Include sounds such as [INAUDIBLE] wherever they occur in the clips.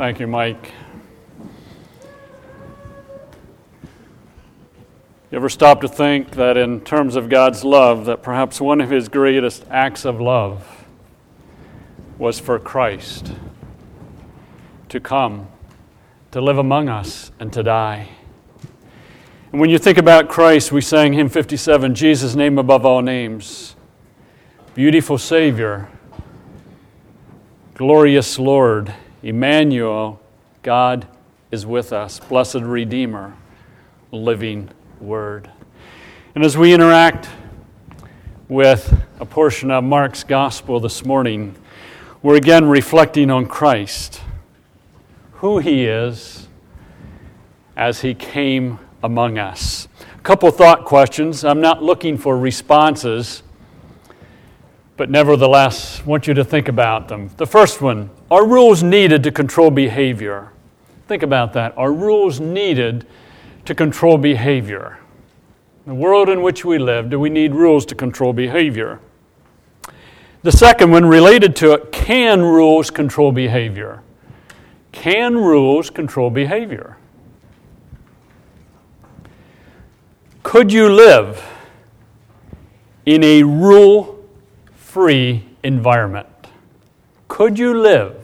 Thank you, Mike. You ever stop to think that in terms of God's love, that perhaps one of his greatest acts of love was for Christ to come, to live among us, and to die? And when you think about Christ, we sang hymn 57, Jesus' name above all names. Beautiful Savior, glorious Lord, Emmanuel, God is with us, blessed Redeemer, living Word. And as we interact with a portion of Mark's Gospel this morning, we're again reflecting on Christ, who He is as He came among us. A couple thought questions. I'm not looking for responses, but nevertheless, want you to think about them. The first one Are rules needed to control behavior? Think about that. Are rules needed to control behavior? In the world in which we live, do we need rules to control behavior? The second one, related to it, can rules control behavior? Can rules control behavior? Could you live in a rule free environment? Could you live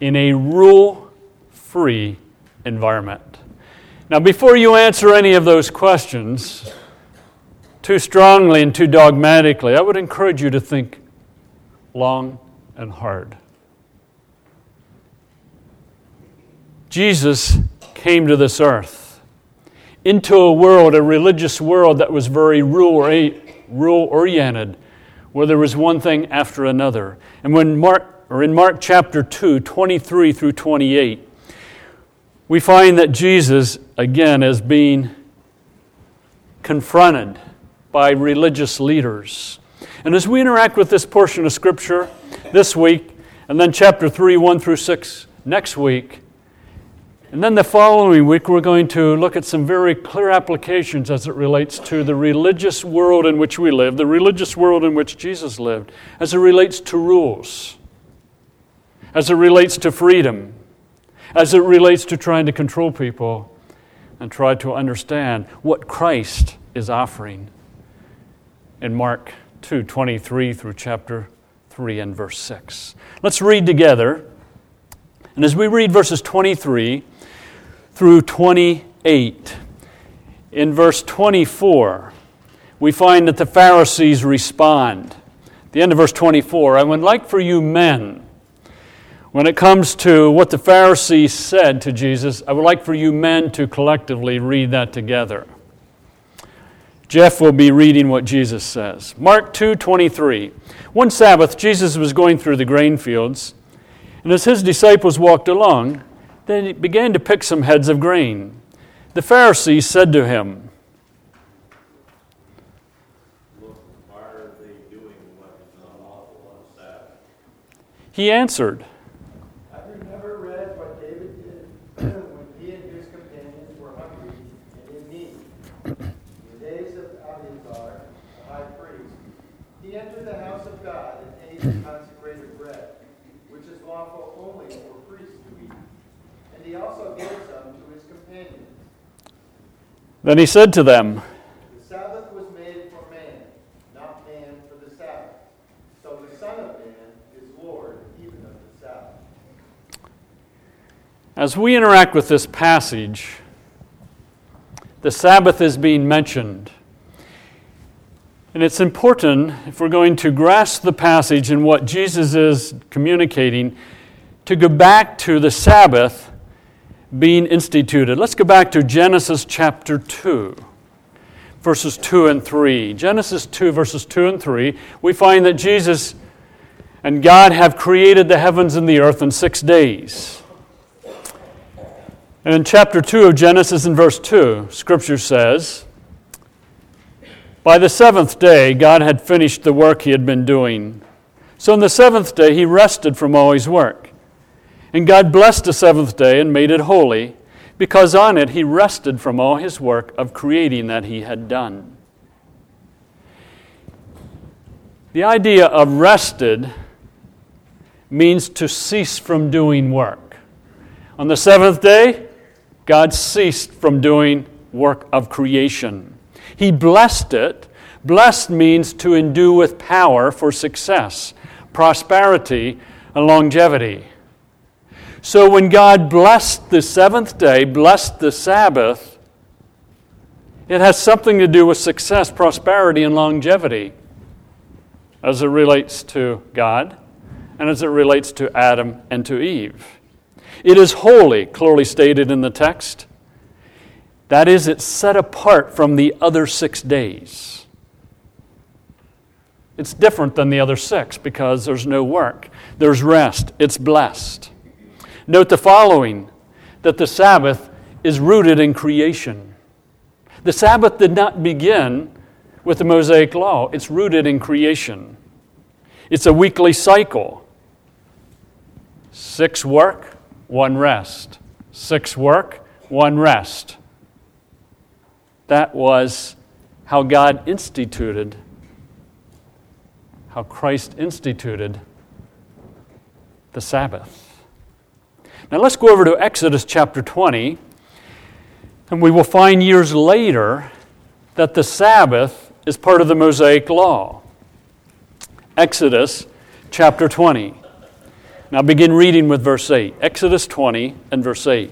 in a rule free environment? Now, before you answer any of those questions too strongly and too dogmatically, I would encourage you to think long and hard. Jesus came to this earth into a world, a religious world that was very rule oriented, where there was one thing after another. And when Mark, or in Mark chapter 2, 23 through 28, we find that Jesus, again, is being confronted by religious leaders. And as we interact with this portion of Scripture this week, and then chapter 3, 1 through 6 next week, and then the following week, we're going to look at some very clear applications as it relates to the religious world in which we live, the religious world in which Jesus lived, as it relates to rules, as it relates to freedom, as it relates to trying to control people and try to understand what Christ is offering in Mark 2 23 through chapter 3 and verse 6. Let's read together. And as we read verses 23, through 28. In verse 24, we find that the Pharisees respond. At the end of verse 24, I would like for you men, when it comes to what the Pharisees said to Jesus, I would like for you men to collectively read that together. Jeff will be reading what Jesus says. Mark 2:23. One Sabbath Jesus was going through the grain fields, and as his disciples walked along, they began to pick some heads of grain. The Pharisees said to him, Look, are they doing what is unlawful on the Sabbath? He answered, Have you never read what David did when he and his companions were hungry and in need? In the days of Abiathar, the high priest, he entered the house of God and ate the consecrated bread, which is lawful only for priests to eat. And he also gave some to his companions. Then he said to them, The Sabbath was made for man, not man for the Sabbath. So the Son of Man is Lord even of the Sabbath. As we interact with this passage, the Sabbath is being mentioned. And it's important, if we're going to grasp the passage and what Jesus is communicating, to go back to the Sabbath being instituted. Let's go back to Genesis chapter 2, verses 2 and 3. Genesis 2, verses 2 and 3, we find that Jesus and God have created the heavens and the earth in six days. And in chapter 2 of Genesis, in verse 2, Scripture says, By the seventh day, God had finished the work he had been doing. So on the seventh day, he rested from all his work. And God blessed the seventh day and made it holy, because on it he rested from all his work of creating that he had done. The idea of rested means to cease from doing work. On the seventh day, God ceased from doing work of creation. He blessed it. Blessed means to endue with power for success, prosperity, and longevity. So when God blessed the seventh day, blessed the Sabbath, it has something to do with success, prosperity, and longevity as it relates to God and as it relates to Adam and to Eve. It is holy, clearly stated in the text. That is, it's set apart from the other six days. It's different than the other six because there's no work, there's rest, it's blessed. Note the following that the Sabbath is rooted in creation. The Sabbath did not begin with the Mosaic Law, it's rooted in creation. It's a weekly cycle six work, one rest. Six work, one rest. That was how God instituted, how Christ instituted the Sabbath. Now let's go over to Exodus chapter 20. And we will find years later that the Sabbath is part of the Mosaic Law. Exodus chapter 20. Now begin reading with verse 8. Exodus 20 and verse 8.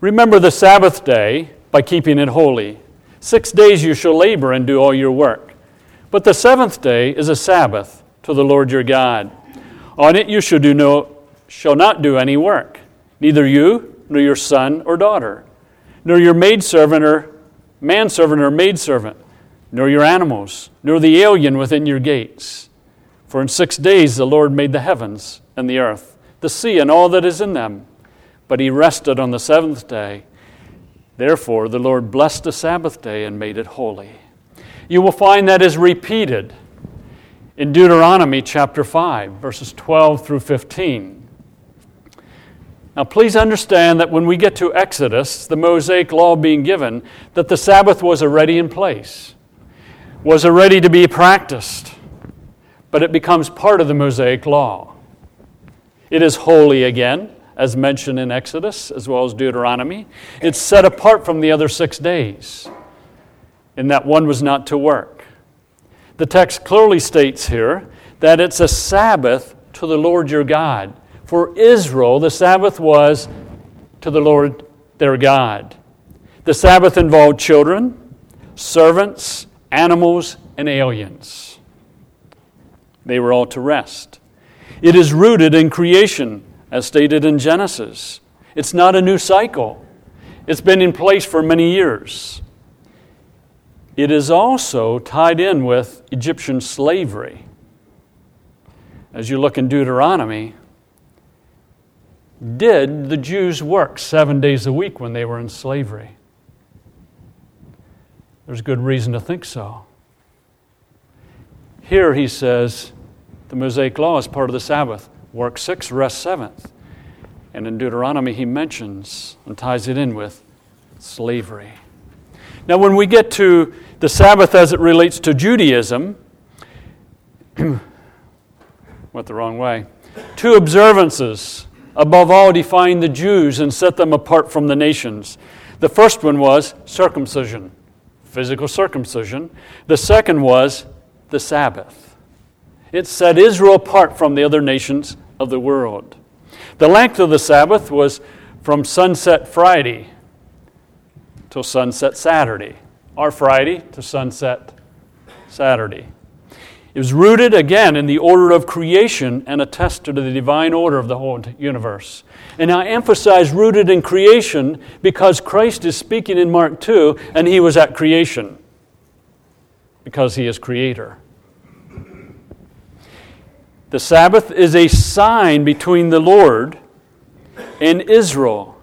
Remember the Sabbath day by keeping it holy. Six days you shall labor and do all your work. But the seventh day is a Sabbath to the Lord your God. On it you shall, do no, shall not do any work, neither you nor your son or daughter, nor your maidservant or manservant or maidservant, nor your animals, nor the alien within your gates. For in six days the Lord made the heavens and the earth, the sea and all that is in them. But he rested on the seventh day. Therefore the Lord blessed the Sabbath day and made it holy. You will find that is repeated in Deuteronomy chapter 5, verses 12 through 15. Now, please understand that when we get to Exodus, the Mosaic law being given, that the Sabbath was already in place, was already to be practiced, but it becomes part of the Mosaic law. It is holy again, as mentioned in Exodus as well as Deuteronomy. It's set apart from the other six days, in that one was not to work. The text clearly states here that it's a Sabbath to the Lord your God. For Israel, the Sabbath was to the Lord their God. The Sabbath involved children, servants, animals, and aliens. They were all to rest. It is rooted in creation, as stated in Genesis. It's not a new cycle, it's been in place for many years. It is also tied in with Egyptian slavery. As you look in Deuteronomy, did the Jews work seven days a week when they were in slavery? There's good reason to think so. Here he says the Mosaic Law is part of the Sabbath. Work six, rest seventh. And in Deuteronomy, he mentions and ties it in with slavery. Now, when we get to the Sabbath as it relates to Judaism, [CLEARS THROAT] went the wrong way. Two observances above all, define the Jews and set them apart from the nations. The first one was circumcision, physical circumcision. The second was the Sabbath. It set Israel apart from the other nations of the world. The length of the Sabbath was from sunset Friday till sunset Saturday, or Friday to sunset Saturday. It was rooted again in the order of creation and attested to the divine order of the whole universe. And I emphasize rooted in creation because Christ is speaking in Mark 2 and he was at creation because he is creator. The Sabbath is a sign between the Lord and Israel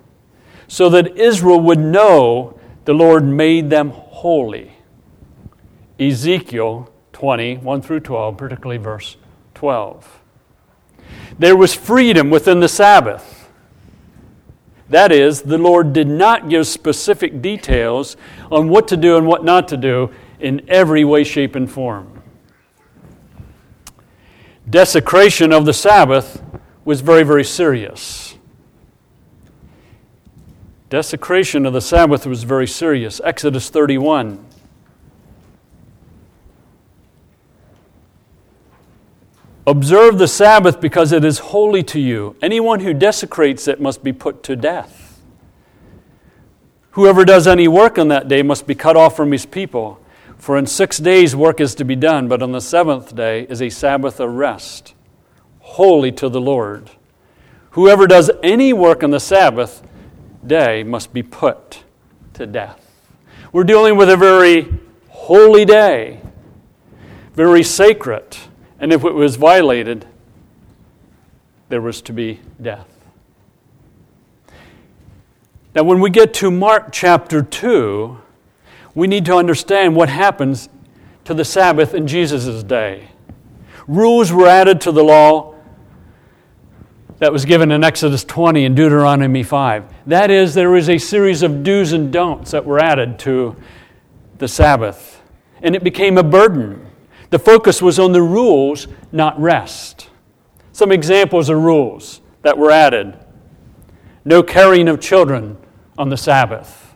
so that Israel would know the Lord made them holy. Ezekiel 20, 1 through 12, particularly verse 12. There was freedom within the Sabbath. That is, the Lord did not give specific details on what to do and what not to do in every way, shape, and form. Desecration of the Sabbath was very, very serious. Desecration of the Sabbath was very serious. Exodus 31. Observe the Sabbath because it is holy to you. Anyone who desecrates it must be put to death. Whoever does any work on that day must be cut off from his people. For in six days work is to be done, but on the seventh day is a Sabbath of rest, holy to the Lord. Whoever does any work on the Sabbath day must be put to death. We're dealing with a very holy day, very sacred. And if it was violated, there was to be death. Now, when we get to Mark chapter 2, we need to understand what happens to the Sabbath in Jesus' day. Rules were added to the law that was given in Exodus 20 and Deuteronomy 5. That is, there is a series of do's and don'ts that were added to the Sabbath, and it became a burden. The focus was on the rules, not rest. Some examples of rules that were added no carrying of children on the Sabbath.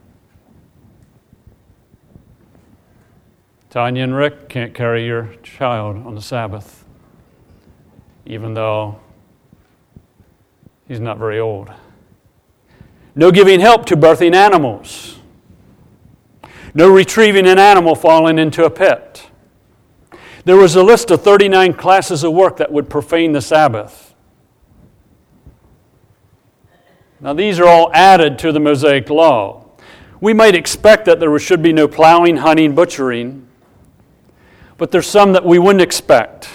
Tanya and Rick can't carry your child on the Sabbath, even though he's not very old. No giving help to birthing animals. No retrieving an animal falling into a pit. There was a list of 39 classes of work that would profane the Sabbath. Now, these are all added to the Mosaic Law. We might expect that there should be no plowing, hunting, butchering, but there's some that we wouldn't expect.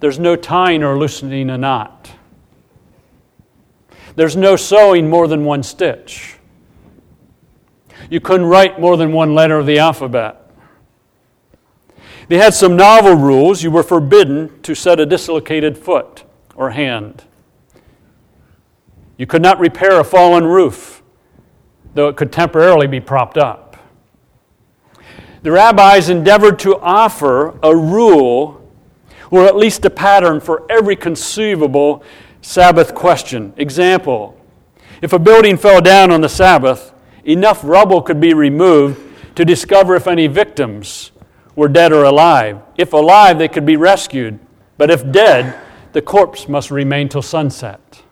There's no tying or loosening a knot. There's no sewing more than one stitch. You couldn't write more than one letter of the alphabet. They had some novel rules. You were forbidden to set a dislocated foot or hand. You could not repair a fallen roof, though it could temporarily be propped up. The rabbis endeavored to offer a rule or at least a pattern for every conceivable Sabbath question. Example If a building fell down on the Sabbath, enough rubble could be removed to discover if any victims were dead or alive. If alive, they could be rescued. But if dead, the corpse must remain till sunset.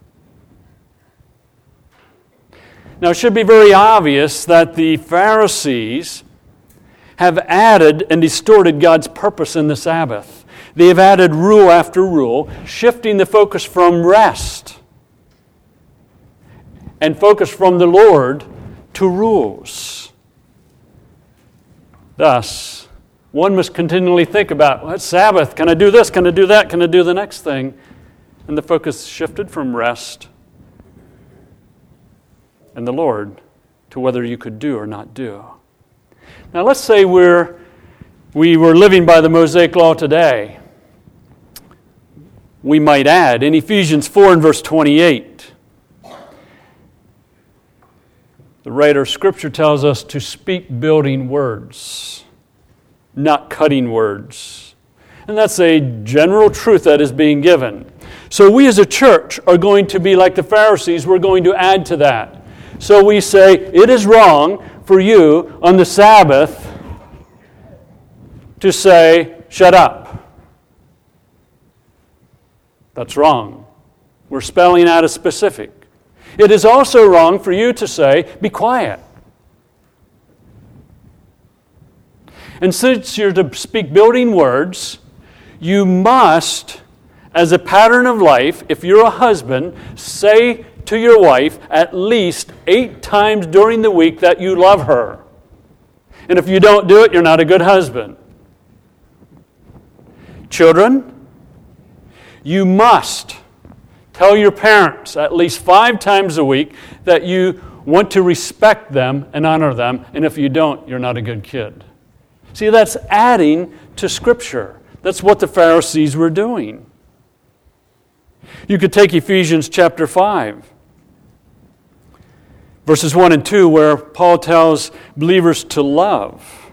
Now, it should be very obvious that the Pharisees have added and distorted God's purpose in the Sabbath. They have added rule after rule, shifting the focus from rest and focus from the Lord to rules. Thus, one must continually think about well, Sabbath. Can I do this? Can I do that? Can I do the next thing? And the focus shifted from rest and the Lord to whether you could do or not do. Now, let's say we're, we were living by the Mosaic Law today. We might add in Ephesians 4 and verse 28, the writer of Scripture tells us to speak building words not cutting words. And that's a general truth that is being given. So we as a church are going to be like the Pharisees, we're going to add to that. So we say, it is wrong for you on the Sabbath to say, shut up. That's wrong. We're spelling out a specific. It is also wrong for you to say, be quiet. And since you're to speak building words, you must, as a pattern of life, if you're a husband, say to your wife at least eight times during the week that you love her. And if you don't do it, you're not a good husband. Children, you must tell your parents at least five times a week that you want to respect them and honor them, and if you don't, you're not a good kid. See, that's adding to Scripture. That's what the Pharisees were doing. You could take Ephesians chapter 5, verses 1 and 2, where Paul tells believers to love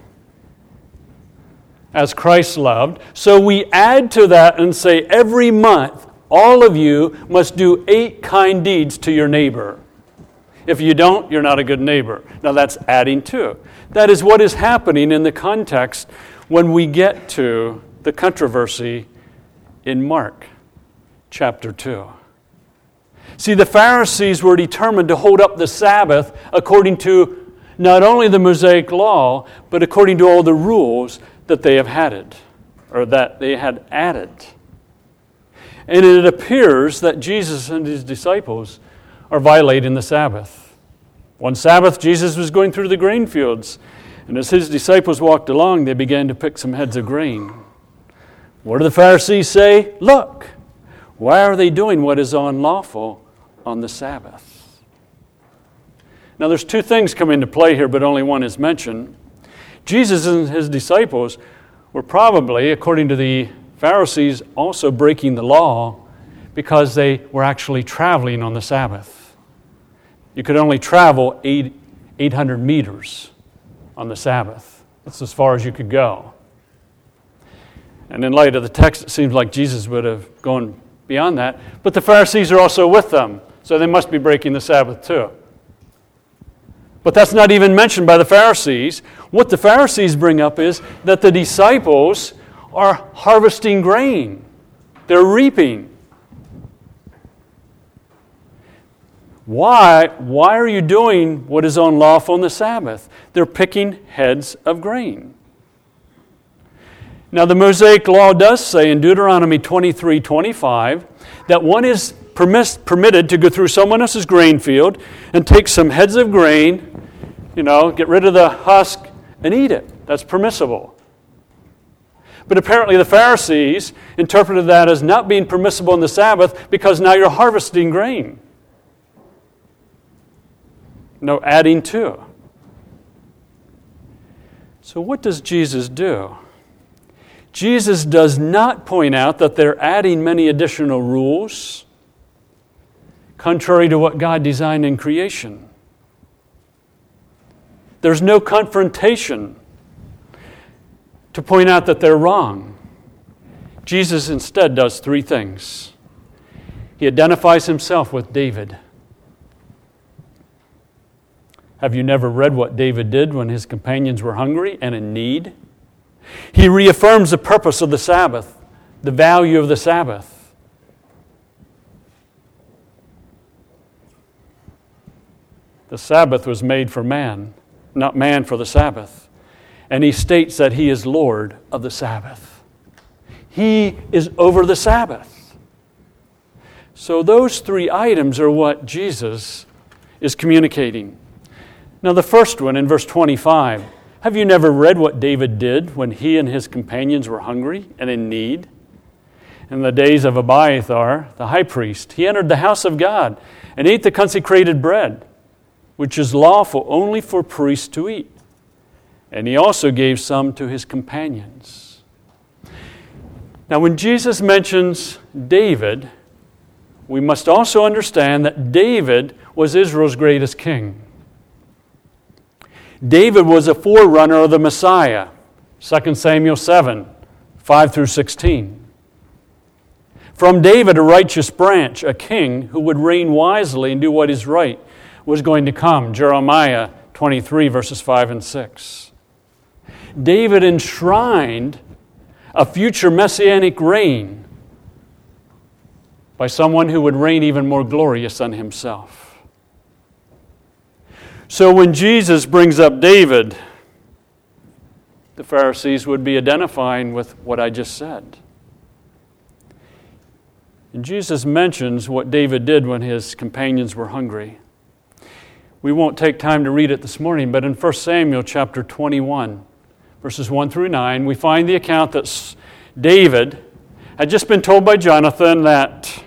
as Christ loved. So we add to that and say, every month, all of you must do eight kind deeds to your neighbor. If you don't, you're not a good neighbor. Now that's adding to. That is what is happening in the context when we get to the controversy in Mark chapter 2. See, the Pharisees were determined to hold up the Sabbath according to not only the Mosaic law, but according to all the rules that they have had it, or that they had added. And it appears that Jesus and his disciples are violating the Sabbath. One Sabbath, Jesus was going through the grain fields, and as his disciples walked along, they began to pick some heads of grain. What do the Pharisees say? Look, why are they doing what is unlawful on the Sabbath? Now, there's two things come into play here, but only one is mentioned. Jesus and his disciples were probably, according to the Pharisees, also breaking the law because they were actually traveling on the Sabbath. You could only travel eight, 800 meters on the Sabbath. That's as far as you could go. And in light of the text, it seems like Jesus would have gone beyond that. But the Pharisees are also with them, so they must be breaking the Sabbath too. But that's not even mentioned by the Pharisees. What the Pharisees bring up is that the disciples are harvesting grain, they're reaping. Why, why are you doing what is unlawful on the Sabbath? They're picking heads of grain. Now, the Mosaic Law does say in Deuteronomy 23 25 that one is permiss- permitted to go through someone else's grain field and take some heads of grain, you know, get rid of the husk and eat it. That's permissible. But apparently, the Pharisees interpreted that as not being permissible on the Sabbath because now you're harvesting grain. No adding to. So, what does Jesus do? Jesus does not point out that they're adding many additional rules, contrary to what God designed in creation. There's no confrontation to point out that they're wrong. Jesus instead does three things. He identifies himself with David. Have you never read what David did when his companions were hungry and in need? He reaffirms the purpose of the Sabbath, the value of the Sabbath. The Sabbath was made for man, not man for the Sabbath. And he states that he is Lord of the Sabbath. He is over the Sabbath. So, those three items are what Jesus is communicating. Now, the first one in verse 25 have you never read what David did when he and his companions were hungry and in need? In the days of Abiathar, the high priest, he entered the house of God and ate the consecrated bread, which is lawful only for priests to eat. And he also gave some to his companions. Now, when Jesus mentions David, we must also understand that David was Israel's greatest king. David was a forerunner of the Messiah. 2 Samuel 7 5 through 16. From David, a righteous branch, a king who would reign wisely and do what is right, was going to come. Jeremiah 23, verses 5 and 6. David enshrined a future messianic reign by someone who would reign even more glorious than himself. So when Jesus brings up David, the Pharisees would be identifying with what I just said. And Jesus mentions what David did when his companions were hungry. We won't take time to read it this morning, but in 1 Samuel chapter 21, verses 1 through 9, we find the account that David had just been told by Jonathan that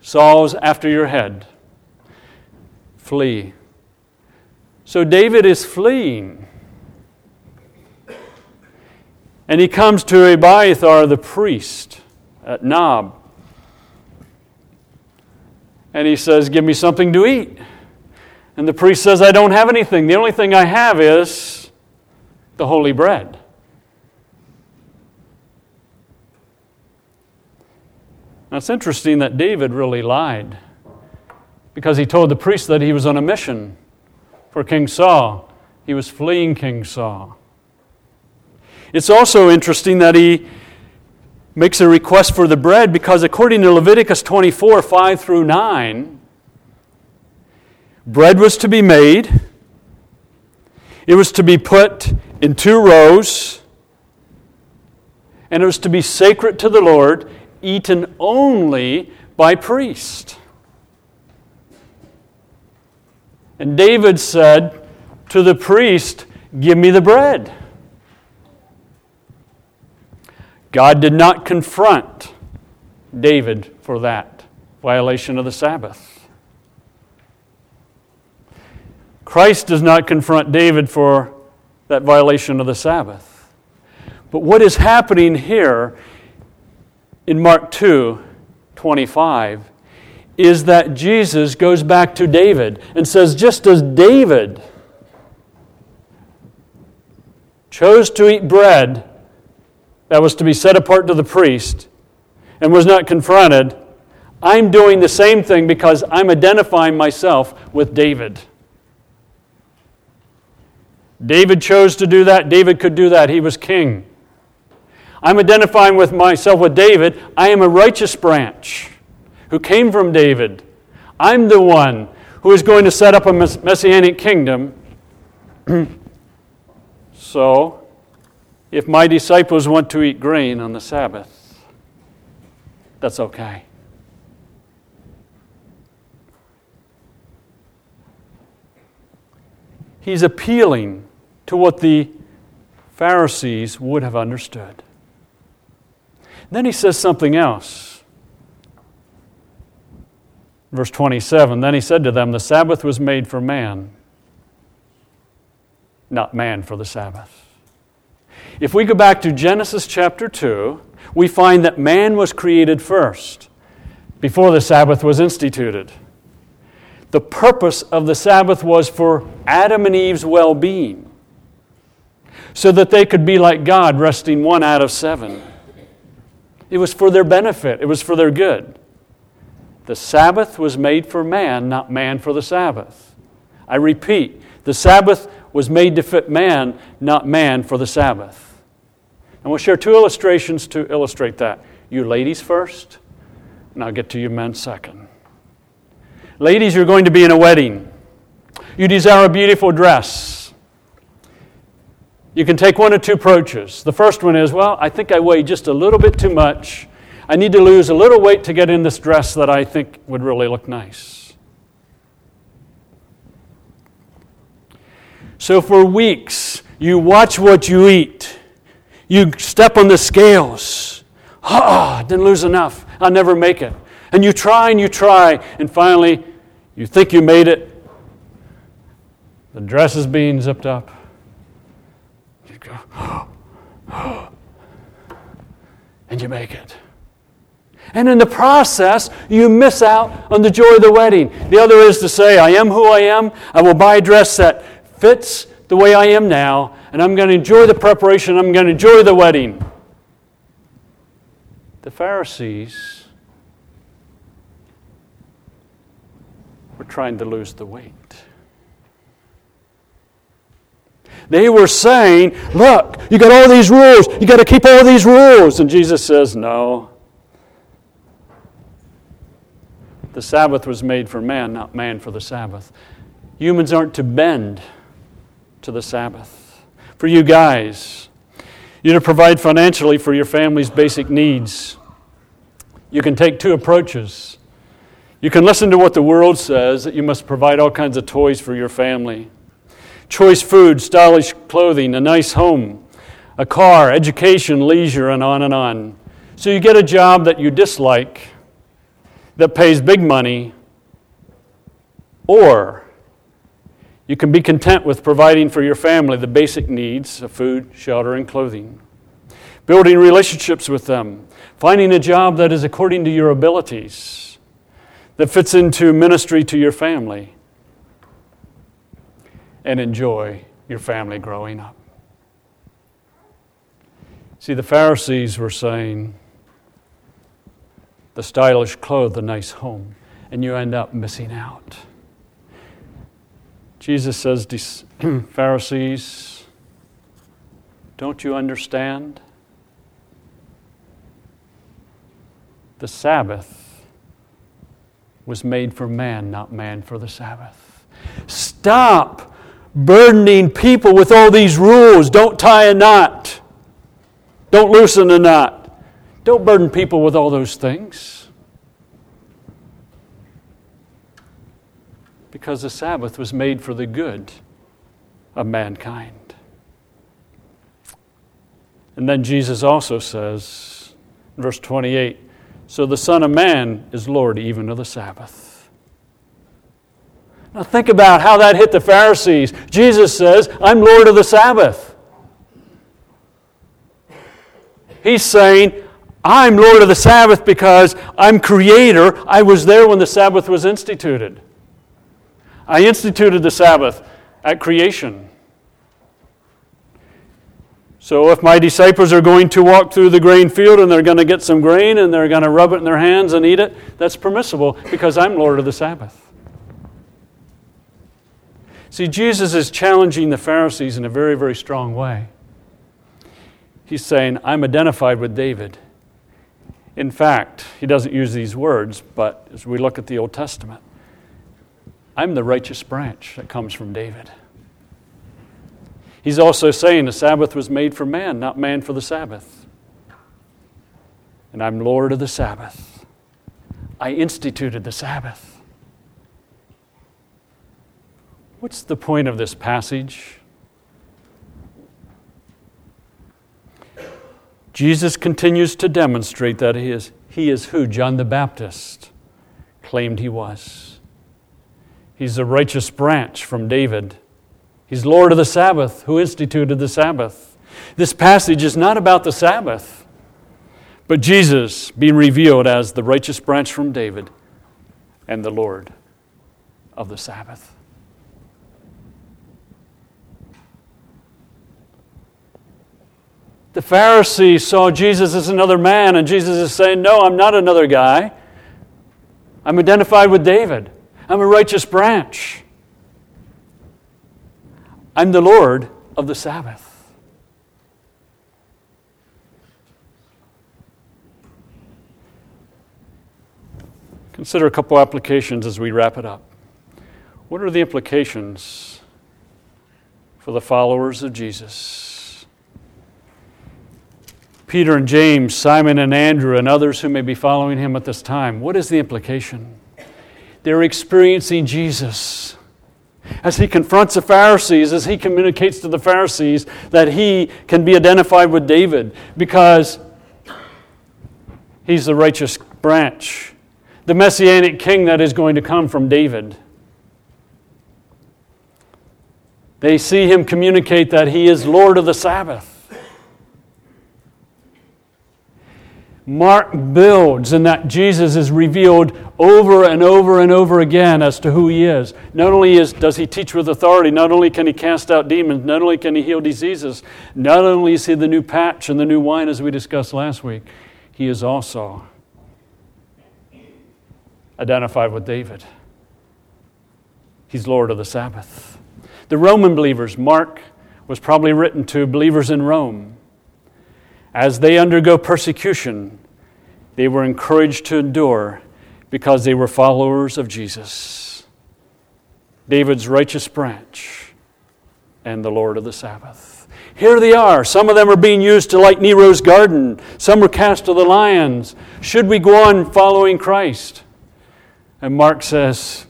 Saul's after your head. Flee. So David is fleeing. And he comes to Abiathar the priest at Nob. And he says, Give me something to eat. And the priest says, I don't have anything. The only thing I have is the holy bread. Now it's interesting that David really lied. because he told the priest that he was on a mission for King Saul. He was fleeing King Saul. It's also interesting that he makes a request for the bread because, according to Leviticus 24 5 through 9, bread was to be made, it was to be put in two rows, and it was to be sacred to the Lord, eaten only by priest. And David said to the priest, Give me the bread. God did not confront David for that violation of the Sabbath. Christ does not confront David for that violation of the Sabbath. But what is happening here in Mark 2 25 is that Jesus goes back to David and says, just as David chose to eat bread that was to be set apart to the priest and was not confronted, I'm doing the same thing because I'm identifying myself with David. David chose to do that. David could do that. He was king. I'm identifying with myself with David. I am a righteous branch who came from David. I'm the one who is going to set up a messianic kingdom. [CLEARS THROAT] so, if my disciples want to eat grain on the Sabbath, that's okay. He's appealing to what the Pharisees would have understood. Then he says something else. Verse 27 Then he said to them, The Sabbath was made for man, not man for the Sabbath. If we go back to Genesis chapter 2, we find that man was created first, before the Sabbath was instituted. The purpose of the Sabbath was for Adam and Eve's well being, so that they could be like God, resting one out of seven. It was for their benefit, it was for their good. The Sabbath was made for man, not man for the Sabbath. I repeat, the Sabbath was made to fit man, not man for the Sabbath. And we'll share two illustrations to illustrate that. You ladies first, and I'll get to you men second. Ladies, you're going to be in a wedding. You desire a beautiful dress. You can take one of two approaches. The first one is, well, I think I weigh just a little bit too much. I need to lose a little weight to get in this dress that I think would really look nice. So for weeks, you watch what you eat. You step on the scales. Ah, oh, didn't lose enough. I'll never make it. And you try and you try, and finally, you think you made it. The dress is being zipped up. You go, oh, [GASPS] [GASPS] [GASPS] and you make it. And in the process, you miss out on the joy of the wedding. The other is to say, I am who I am. I will buy a dress that fits the way I am now, and I'm going to enjoy the preparation. I'm going to enjoy the wedding. The Pharisees were trying to lose the weight. They were saying, Look, you got all these rules. You got to keep all these rules. And Jesus says, No. The Sabbath was made for man, not man for the Sabbath. Humans aren't to bend to the Sabbath. For you guys, you're to provide financially for your family's basic needs. You can take two approaches. You can listen to what the world says that you must provide all kinds of toys for your family choice food, stylish clothing, a nice home, a car, education, leisure, and on and on. So you get a job that you dislike that pays big money, or you can be content with providing for your family the basic needs of food, shelter, and clothing, building relationships with them, finding a job that is according to your abilities, that fits into ministry to your family, and enjoy your family growing up. See, the Pharisees were saying, the stylish clothes, the nice home. and you end up missing out. Jesus says, [CLEARS THROAT] Pharisees, don't you understand? The Sabbath was made for man, not man for the Sabbath. Stop burdening people with all these rules. Don't tie a knot. Don't loosen a knot. Don't burden people with all those things. Because the Sabbath was made for the good of mankind. And then Jesus also says, verse 28, so the Son of Man is Lord even of the Sabbath. Now think about how that hit the Pharisees. Jesus says, I'm Lord of the Sabbath. He's saying, I'm Lord of the Sabbath because I'm creator. I was there when the Sabbath was instituted. I instituted the Sabbath at creation. So if my disciples are going to walk through the grain field and they're going to get some grain and they're going to rub it in their hands and eat it, that's permissible because I'm Lord of the Sabbath. See, Jesus is challenging the Pharisees in a very, very strong way. He's saying, I'm identified with David. In fact, he doesn't use these words, but as we look at the Old Testament, I'm the righteous branch that comes from David. He's also saying the Sabbath was made for man, not man for the Sabbath. And I'm Lord of the Sabbath. I instituted the Sabbath. What's the point of this passage? Jesus continues to demonstrate that he is, he is who John the Baptist claimed he was. He's a righteous branch from David. He's Lord of the Sabbath, who instituted the Sabbath. This passage is not about the Sabbath, but Jesus being revealed as the righteous branch from David and the Lord of the Sabbath. The Pharisees saw Jesus as another man, and Jesus is saying, No, I'm not another guy. I'm identified with David. I'm a righteous branch. I'm the Lord of the Sabbath. Consider a couple applications as we wrap it up. What are the implications for the followers of Jesus? Peter and James, Simon and Andrew, and others who may be following him at this time. What is the implication? They're experiencing Jesus. As he confronts the Pharisees, as he communicates to the Pharisees that he can be identified with David because he's the righteous branch, the messianic king that is going to come from David. They see him communicate that he is Lord of the Sabbath. Mark builds and that Jesus is revealed over and over and over again as to who he is. Not only is, does he teach with authority, not only can he cast out demons, not only can he heal diseases, not only is he the new patch and the new wine as we discussed last week, he is also identified with David. He's Lord of the Sabbath. The Roman believers, Mark was probably written to believers in Rome as they undergo persecution, they were encouraged to endure because they were followers of Jesus, David's righteous branch, and the Lord of the Sabbath. Here they are. Some of them are being used to light Nero's garden. Some were cast to the lions. Should we go on following Christ? And Mark says,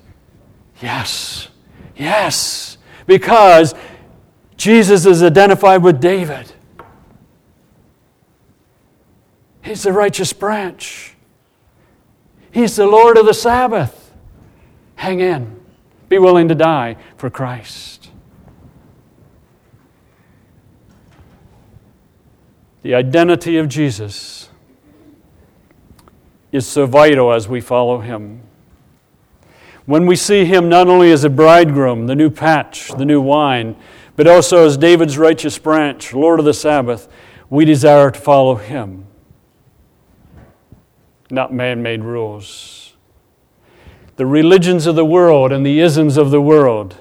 Yes, yes, because Jesus is identified with David. He's the righteous branch. He's the Lord of the Sabbath. Hang in. Be willing to die for Christ. The identity of Jesus is so vital as we follow him. When we see him not only as a bridegroom, the new patch, the new wine, but also as David's righteous branch, Lord of the Sabbath, we desire to follow him not man made rules. the religions of the world and the isms of the world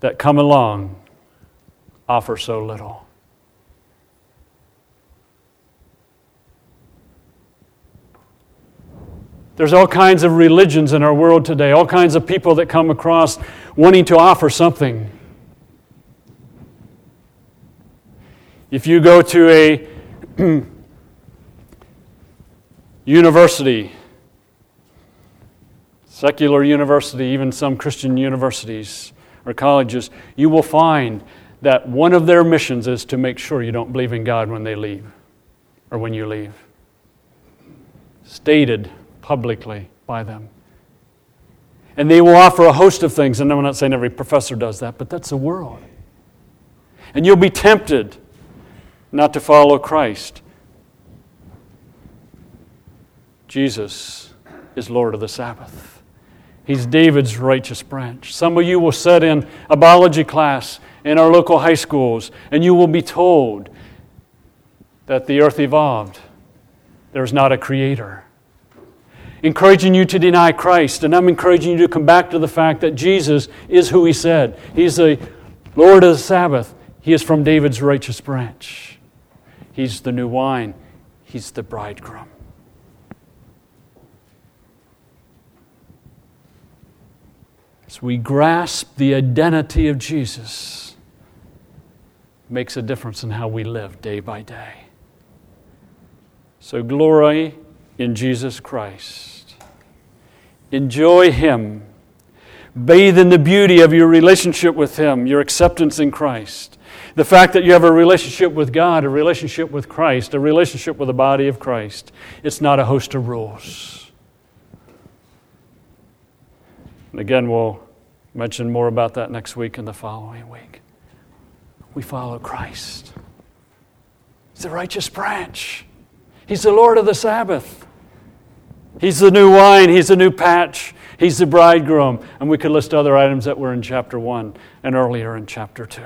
that come along offer so little. There's all kinds of religions in our world today, all kinds of people that come across wanting to offer something. If you go to a [CLEARS THROAT] university, secular university, even some Christian universities or colleges, you will find that one of their missions is to make sure you don't believe in God when they leave or when you leave. Stated publicly by them. And they will offer a host of things, and I'm not saying every professor does that, but that's the world. And you'll be tempted not to follow Christ. Jesus is Lord of the Sabbath. He's David's righteous branch. Some of you will sit in a biology class in our local high schools, and you will be told that the earth evolved. There's not a creator encouraging you to deny Christ. And I'm encouraging you to come back to the fact that Jesus is who He said. He's the Lord of the Sabbath. He is from David's righteous branch. He's the new wine. He's the bridegroom. As we grasp the identity of Jesus, makes a difference in how we live day by day. So, glory in Jesus Christ. Enjoy Him. Bathe in the beauty of your relationship with Him, your acceptance in Christ. The fact that you have a relationship with God, a relationship with Christ, a relationship with the body of Christ. It's not a host of rules. And again, we'll mention more about that next week and the following week. We follow Christ. He's the righteous branch. He's the Lord of the Sabbath. He's the new wine, he's the new patch, he's the bridegroom. And we could list other items that were in chapter 1 and earlier in chapter 2.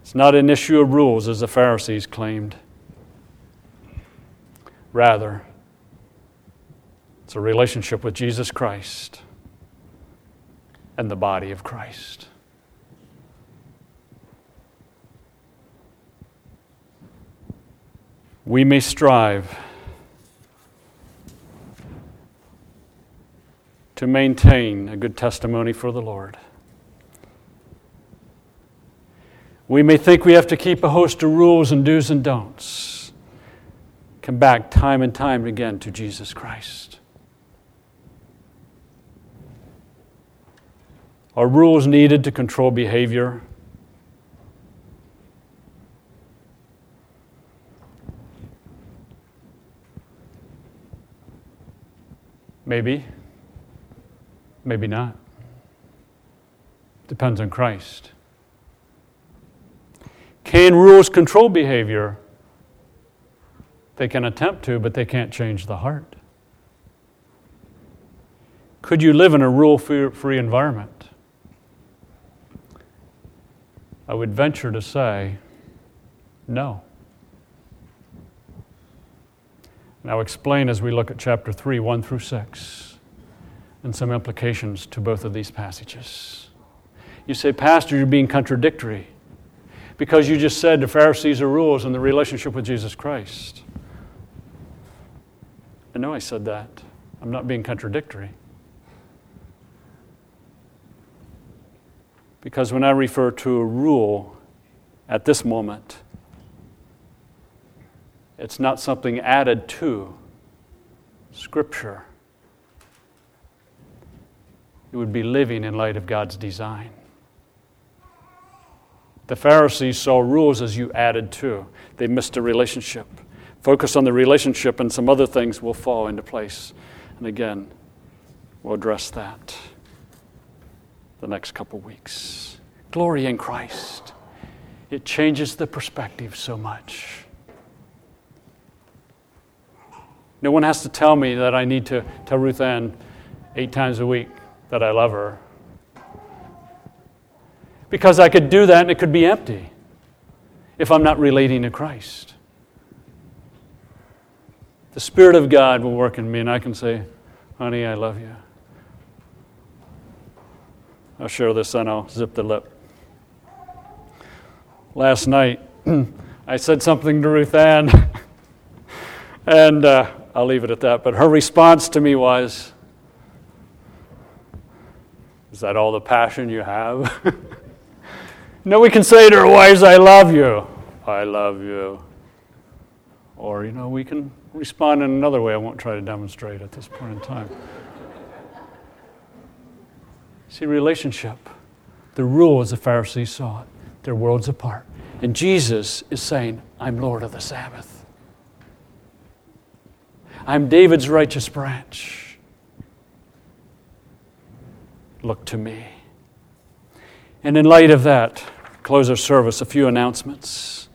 It's not an issue of rules, as the Pharisees claimed. Rather, it's a relationship with Jesus Christ and the body of Christ. we may strive to maintain a good testimony for the Lord. We may think we have to keep a host of rules and do's and don'ts. Come back time and time again to Jesus Christ. Are rules needed to control behavior? Maybe. Maybe not. Depends on Christ. Can rules control behavior? They can attempt to, but they can't change the heart. Could you live in a rule free environment? I would venture to say no. I'll explain as we look at chapter 3, 1 through 6, and some implications to both of these passages. You say, Pastor, you're being contradictory because you just said the Pharisees are rules in the relationship with Jesus Christ. I know I said that. I'm not being contradictory. Because when I refer to a rule at this moment, it's not something added to Scripture. It would be living in light of God's design. The Pharisees saw rules as you added to, they missed a relationship. Focus on the relationship, and some other things will fall into place. And again, we'll address that the next couple weeks. Glory in Christ. It changes the perspective so much. No one has to tell me that I need to tell Ruth Ann eight times a week that I love her. Because I could do that and it could be empty if I'm not relating to Christ. the Spirit of God will work in me, and I can say, honey, I love you. I'll share this, and I'll zip the lip. Last night, [CLEARS THROAT] I said something to Ruth Ann, [LAUGHS] and uh, I'll leave it at that. But her response to me was, Is that all the passion you have? [LAUGHS] no, we can say to our wives, I love you. I love you. Or, you know, we can respond in another way I won't try to demonstrate at this point in time. See, relationship. The rule as the Pharisees saw it, they're worlds apart. And Jesus is saying, I'm Lord of the Sabbath. I'm David's righteous branch. Look to me. And in light of that, close our service, a few announcements.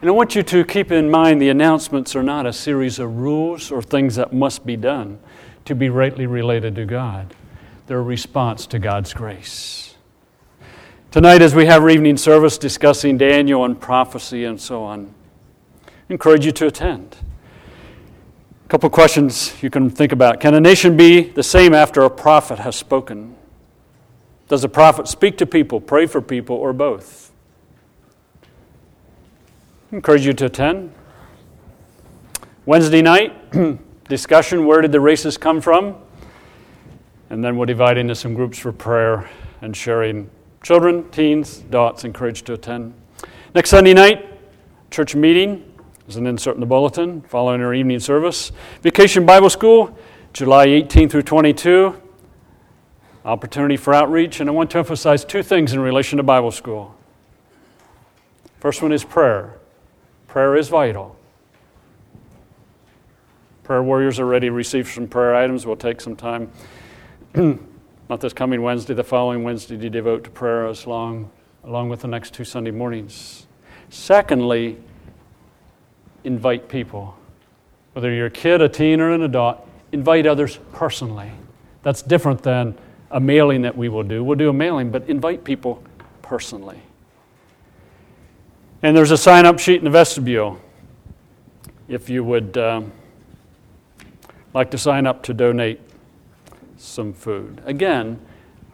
And I want you to keep in mind the announcements are not a series of rules or things that must be done to be rightly related to God. They're response to God's grace. Tonight, as we have our evening service discussing Daniel and prophecy and so on, I encourage you to attend. A couple questions you can think about. Can a nation be the same after a prophet has spoken? Does a prophet speak to people, pray for people, or both? encourage you to attend. Wednesday night, [CLEARS THROAT] discussion where did the races come from? And then we'll divide into some groups for prayer and sharing. Children, teens, dots, encouraged to attend. Next Sunday night, church meeting. There's an insert in the bulletin following our evening service. Vacation Bible School, July 18 through 22. Opportunity for outreach. And I want to emphasize two things in relation to Bible school. First one is prayer. Prayer is vital. Prayer warriors are ready to receive some prayer items. We'll take some time, [CLEARS THROAT] not this coming Wednesday, the following Wednesday, to devote to prayer as long, along with the next two Sunday mornings. Secondly, invite people. Whether you're a kid, a teen, or an adult, invite others personally. That's different than a mailing that we will do. We'll do a mailing, but invite people personally. And there's a sign up sheet in the vestibule if you would um, like to sign up to donate some food. Again,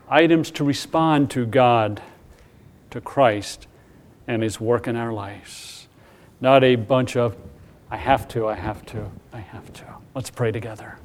items to respond to God, to Christ, and His work in our lives. Not a bunch of, I have to, I have to, I have to. Let's pray together.